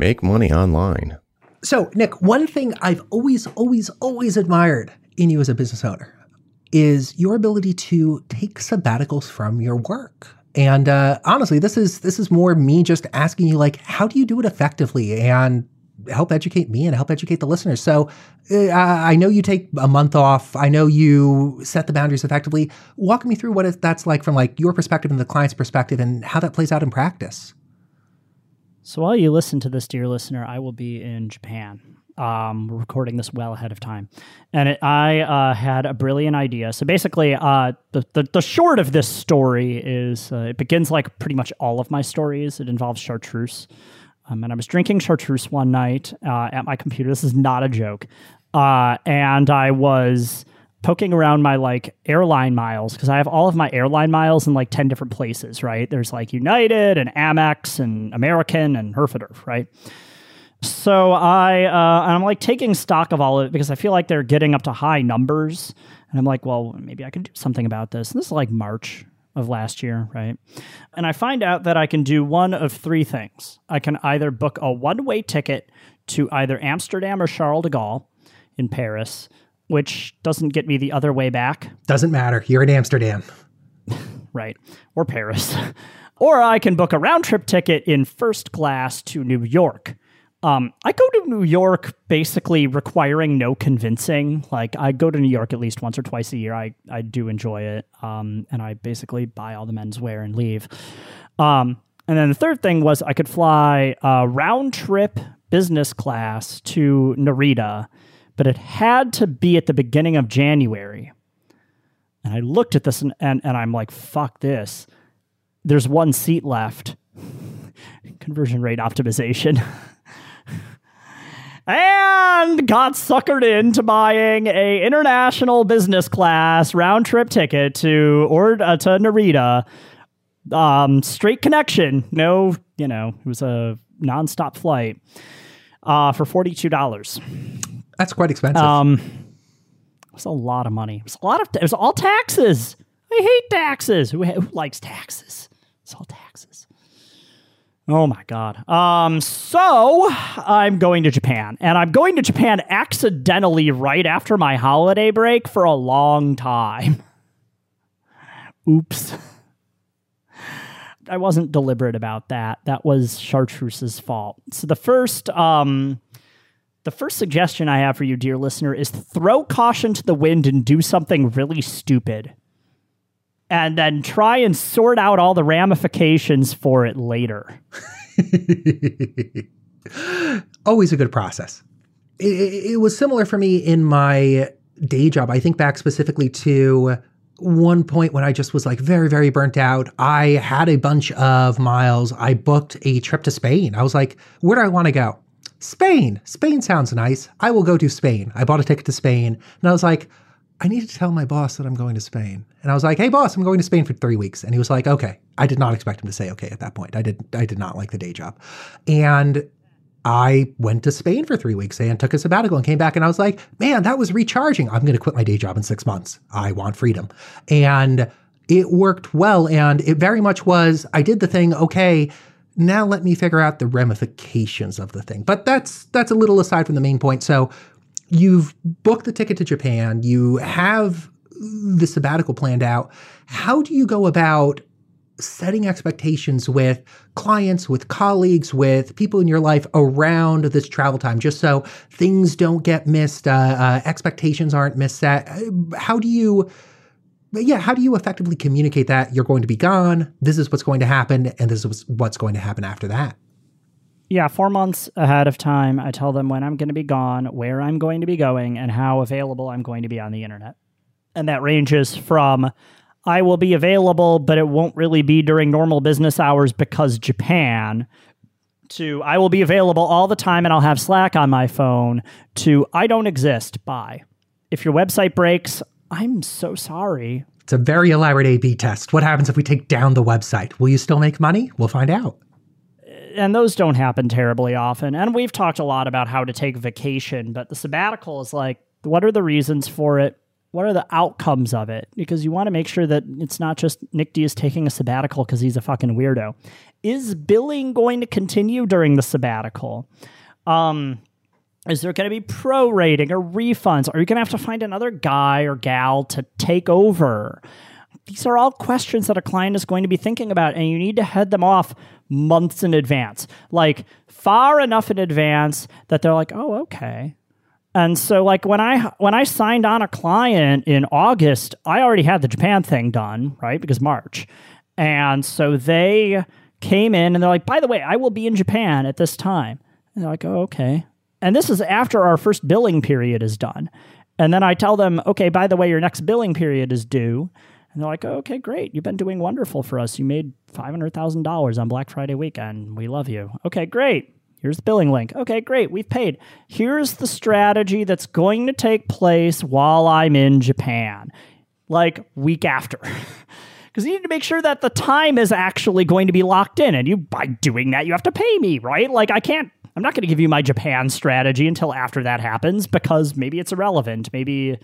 make money online. So, Nick, one thing I've always, always, always admired in you as a business owner is your ability to take sabbaticals from your work. And uh, honestly, this is this is more me just asking you, like, how do you do it effectively and help educate me and help educate the listeners? So, uh, I know you take a month off. I know you set the boundaries effectively. Walk me through what that's like from like your perspective and the client's perspective, and how that plays out in practice. So while you listen to this, dear listener, I will be in Japan. Um, recording this well ahead of time, and it, I uh, had a brilliant idea. So basically, uh, the, the, the short of this story is uh, it begins like pretty much all of my stories. It involves chartreuse, um, and I was drinking chartreuse one night uh, at my computer. This is not a joke, uh, and I was poking around my like airline miles because I have all of my airline miles in like 10 different places, right? There's like United and Amex and American and Herfordurf, right? So I uh, I'm like taking stock of all of it because I feel like they're getting up to high numbers, and I'm like, well, maybe I can do something about this. And this is like March of last year, right? And I find out that I can do one of three things. I can either book a one way ticket to either Amsterdam or Charles de Gaulle in Paris which doesn't get me the other way back. Doesn't matter. You're in Amsterdam. right. Or Paris. or I can book a round trip ticket in first class to New York. Um, I go to New York basically requiring no convincing. Like I go to New York at least once or twice a year. I, I do enjoy it. Um, and I basically buy all the menswear and leave. Um, and then the third thing was I could fly a round trip business class to Narita but it had to be at the beginning of January. And I looked at this and, and, and I'm like, fuck this. There's one seat left. Conversion rate optimization. and got suckered into buying a international business class round trip ticket to or uh, to Narita. Um, straight connection. No, you know, it was a nonstop flight uh, for forty two dollars. That's quite expensive. Um, it was a lot of money. It was a lot of. It was all taxes. I hate taxes. Who, who likes taxes? It's all taxes. Oh my god. Um. So I'm going to Japan, and I'm going to Japan accidentally right after my holiday break for a long time. Oops. I wasn't deliberate about that. That was Chartreuse's fault. So the first um the first suggestion I have for you, dear listener, is throw caution to the wind and do something really stupid. And then try and sort out all the ramifications for it later. Always a good process. It, it, was similar for me in my day job. I think back specifically to one point when I just was like very, very burnt out. I had a bunch of miles. I booked a trip to Spain. I was like, where do I want to go? Spain. Spain sounds nice. I will go to Spain. I bought a ticket to Spain and I was like, I need to tell my boss that I'm going to Spain. And I was like, hey boss, I'm going to Spain for three weeks. And he was like, okay. I did not expect him to say okay at that point. I did I did not like the day job. And I went to Spain for three weeks and took a sabbatical and came back and I was like, man, that was recharging. I'm going to quit my day job in six months. I want freedom. And it worked well. And it very much was, I did the thing, okay, now let me figure out the ramifications of the thing. But that's that's a little aside from the main point. So you've booked the ticket to Japan, you have the sabbatical planned out. How do you go about setting expectations with clients, with colleagues, with people in your life around this travel time, just so things don't get missed, uh, uh, expectations aren't misset? How do you but yeah, how do you effectively communicate that you're going to be gone? This is what's going to happen, and this is what's going to happen after that. Yeah, four months ahead of time, I tell them when I'm going to be gone, where I'm going to be going, and how available I'm going to be on the internet. And that ranges from I will be available, but it won't really be during normal business hours because Japan, to I will be available all the time and I'll have Slack on my phone, to I don't exist. Bye. If your website breaks, I'm so sorry. It's a very elaborate A B test. What happens if we take down the website? Will you still make money? We'll find out. And those don't happen terribly often. And we've talked a lot about how to take vacation, but the sabbatical is like, what are the reasons for it? what are the outcomes of it? Because you want to make sure that it's not just Nick D is taking a sabbatical because he's a fucking weirdo. Is billing going to continue during the sabbatical? Um, is there going to be prorating or refunds? Are you going to have to find another guy or gal to take over? These are all questions that a client is going to be thinking about, and you need to head them off months in advance, like far enough in advance that they're like, oh, okay. And so like when I when I signed on a client in August, I already had the Japan thing done, right? Because March. And so they came in and they're like, "By the way, I will be in Japan at this time." And they're like, "Oh, okay." And this is after our first billing period is done. And then I tell them, "Okay, by the way, your next billing period is due." And they're like, "Okay, great. You've been doing wonderful for us. You made $500,000 on Black Friday weekend. We love you." Okay, great. Here's the billing link. Okay, great. We've paid. Here's the strategy that's going to take place while I'm in Japan, like week after. Because you need to make sure that the time is actually going to be locked in. And you, by doing that, you have to pay me, right? Like, I can't, I'm not going to give you my Japan strategy until after that happens because maybe it's irrelevant. Maybe,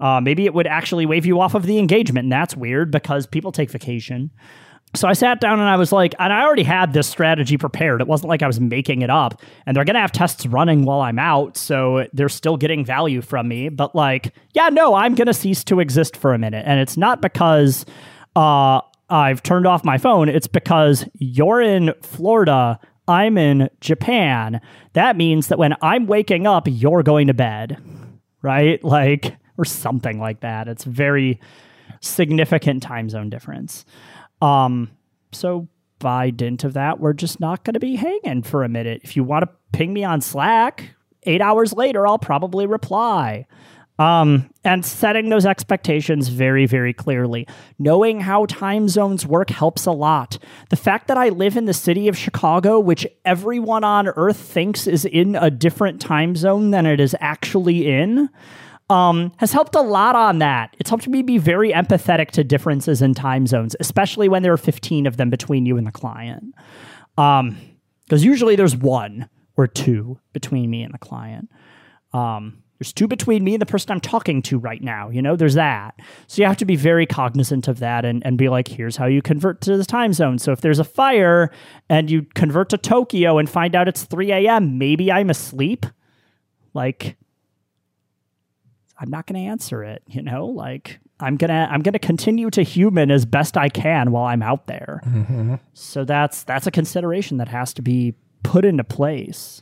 uh, maybe it would actually wave you off of the engagement. And that's weird because people take vacation. So I sat down and I was like, and I already had this strategy prepared. It wasn't like I was making it up. And they're going to have tests running while I'm out. So they're still getting value from me. But like, yeah, no, I'm going to cease to exist for a minute. And it's not because uh, I've turned off my phone, it's because you're in Florida. I'm in Japan. That means that when I'm waking up, you're going to bed, right? Like, or something like that. It's very significant time zone difference. Um, so by dint of that, we're just not going to be hanging for a minute. If you want to ping me on Slack, eight hours later, I'll probably reply. Um, and setting those expectations very, very clearly. Knowing how time zones work helps a lot. The fact that I live in the city of Chicago, which everyone on earth thinks is in a different time zone than it is actually in, um, has helped a lot on that. It's helped me be very empathetic to differences in time zones, especially when there are 15 of them between you and the client. Um, because um, usually there's one or two between me and the client. Um, there's two between me and the person I'm talking to right now. You know, there's that. So you have to be very cognizant of that and, and be like, here's how you convert to the time zone. So if there's a fire and you convert to Tokyo and find out it's 3 a.m., maybe I'm asleep. Like, I'm not going to answer it, you know? Like I'm going to I'm going to continue to human as best I can while I'm out there. Mm-hmm. So that's that's a consideration that has to be put into place.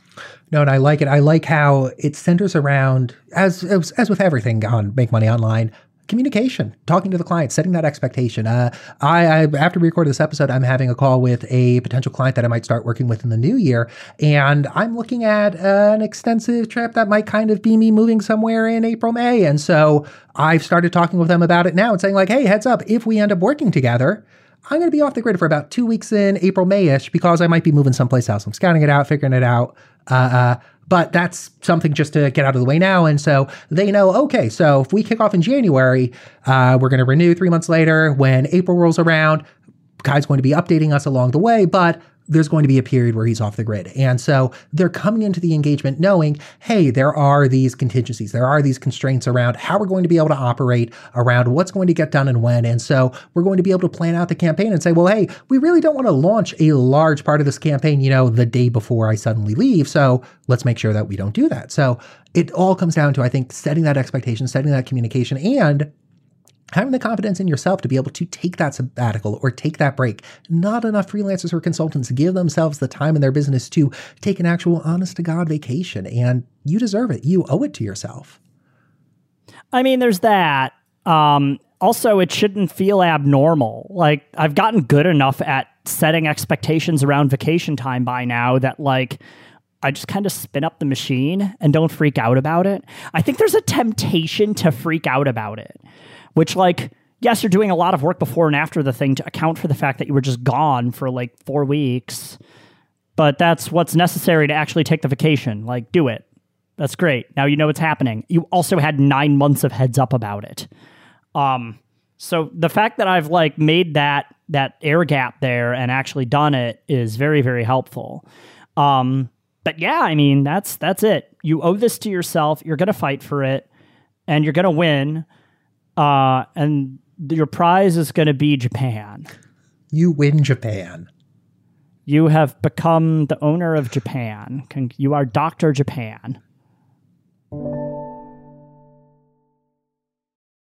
No, and I like it. I like how it centers around as as, as with everything on Make Money Online, communication, talking to the client, setting that expectation. Uh, I, I, after we record this episode, I'm having a call with a potential client that I might start working with in the new year, and I'm looking at uh, an extensive trip that might kind of be me moving somewhere in April, May, and so I've started talking with them about it now and saying like, hey, heads up, if we end up working together. I'm going to be off the grid for about two weeks in April, Mayish because I might be moving someplace else. I'm scouting it out, figuring it out. Uh, uh, but that's something just to get out of the way now. And so they know, okay, so if we kick off in January, uh, we're going to renew three months later. When April rolls around, Kai's going to be updating us along the way, but there's going to be a period where he's off the grid. And so they're coming into the engagement knowing, hey, there are these contingencies, there are these constraints around how we're going to be able to operate, around what's going to get done and when. And so we're going to be able to plan out the campaign and say, well, hey, we really don't want to launch a large part of this campaign, you know, the day before I suddenly leave. So let's make sure that we don't do that. So it all comes down to, I think, setting that expectation, setting that communication, and having the confidence in yourself to be able to take that sabbatical or take that break. Not enough freelancers or consultants give themselves the time in their business to take an actual honest to God vacation, and you deserve it. You owe it to yourself. I mean, there's that. Um, also, it shouldn't feel abnormal. Like, I've gotten good enough at setting expectations around vacation time by now that, like, I just kind of spin up the machine and don't freak out about it. I think there's a temptation to freak out about it which like yes, you're doing a lot of work before and after the thing to account for the fact that you were just gone for like four weeks. But that's what's necessary to actually take the vacation. Like, do it. That's great. Now you know what's happening. You also had nine months of heads up about it. Um, so the fact that I've like made that that air gap there and actually done it is very very helpful. Um, but yeah, I mean that's that's it. You owe this to yourself. You're gonna fight for it, and you're gonna win uh, and your prize is going to be Japan. You win Japan. You have become the owner of Japan. You are Dr. Japan.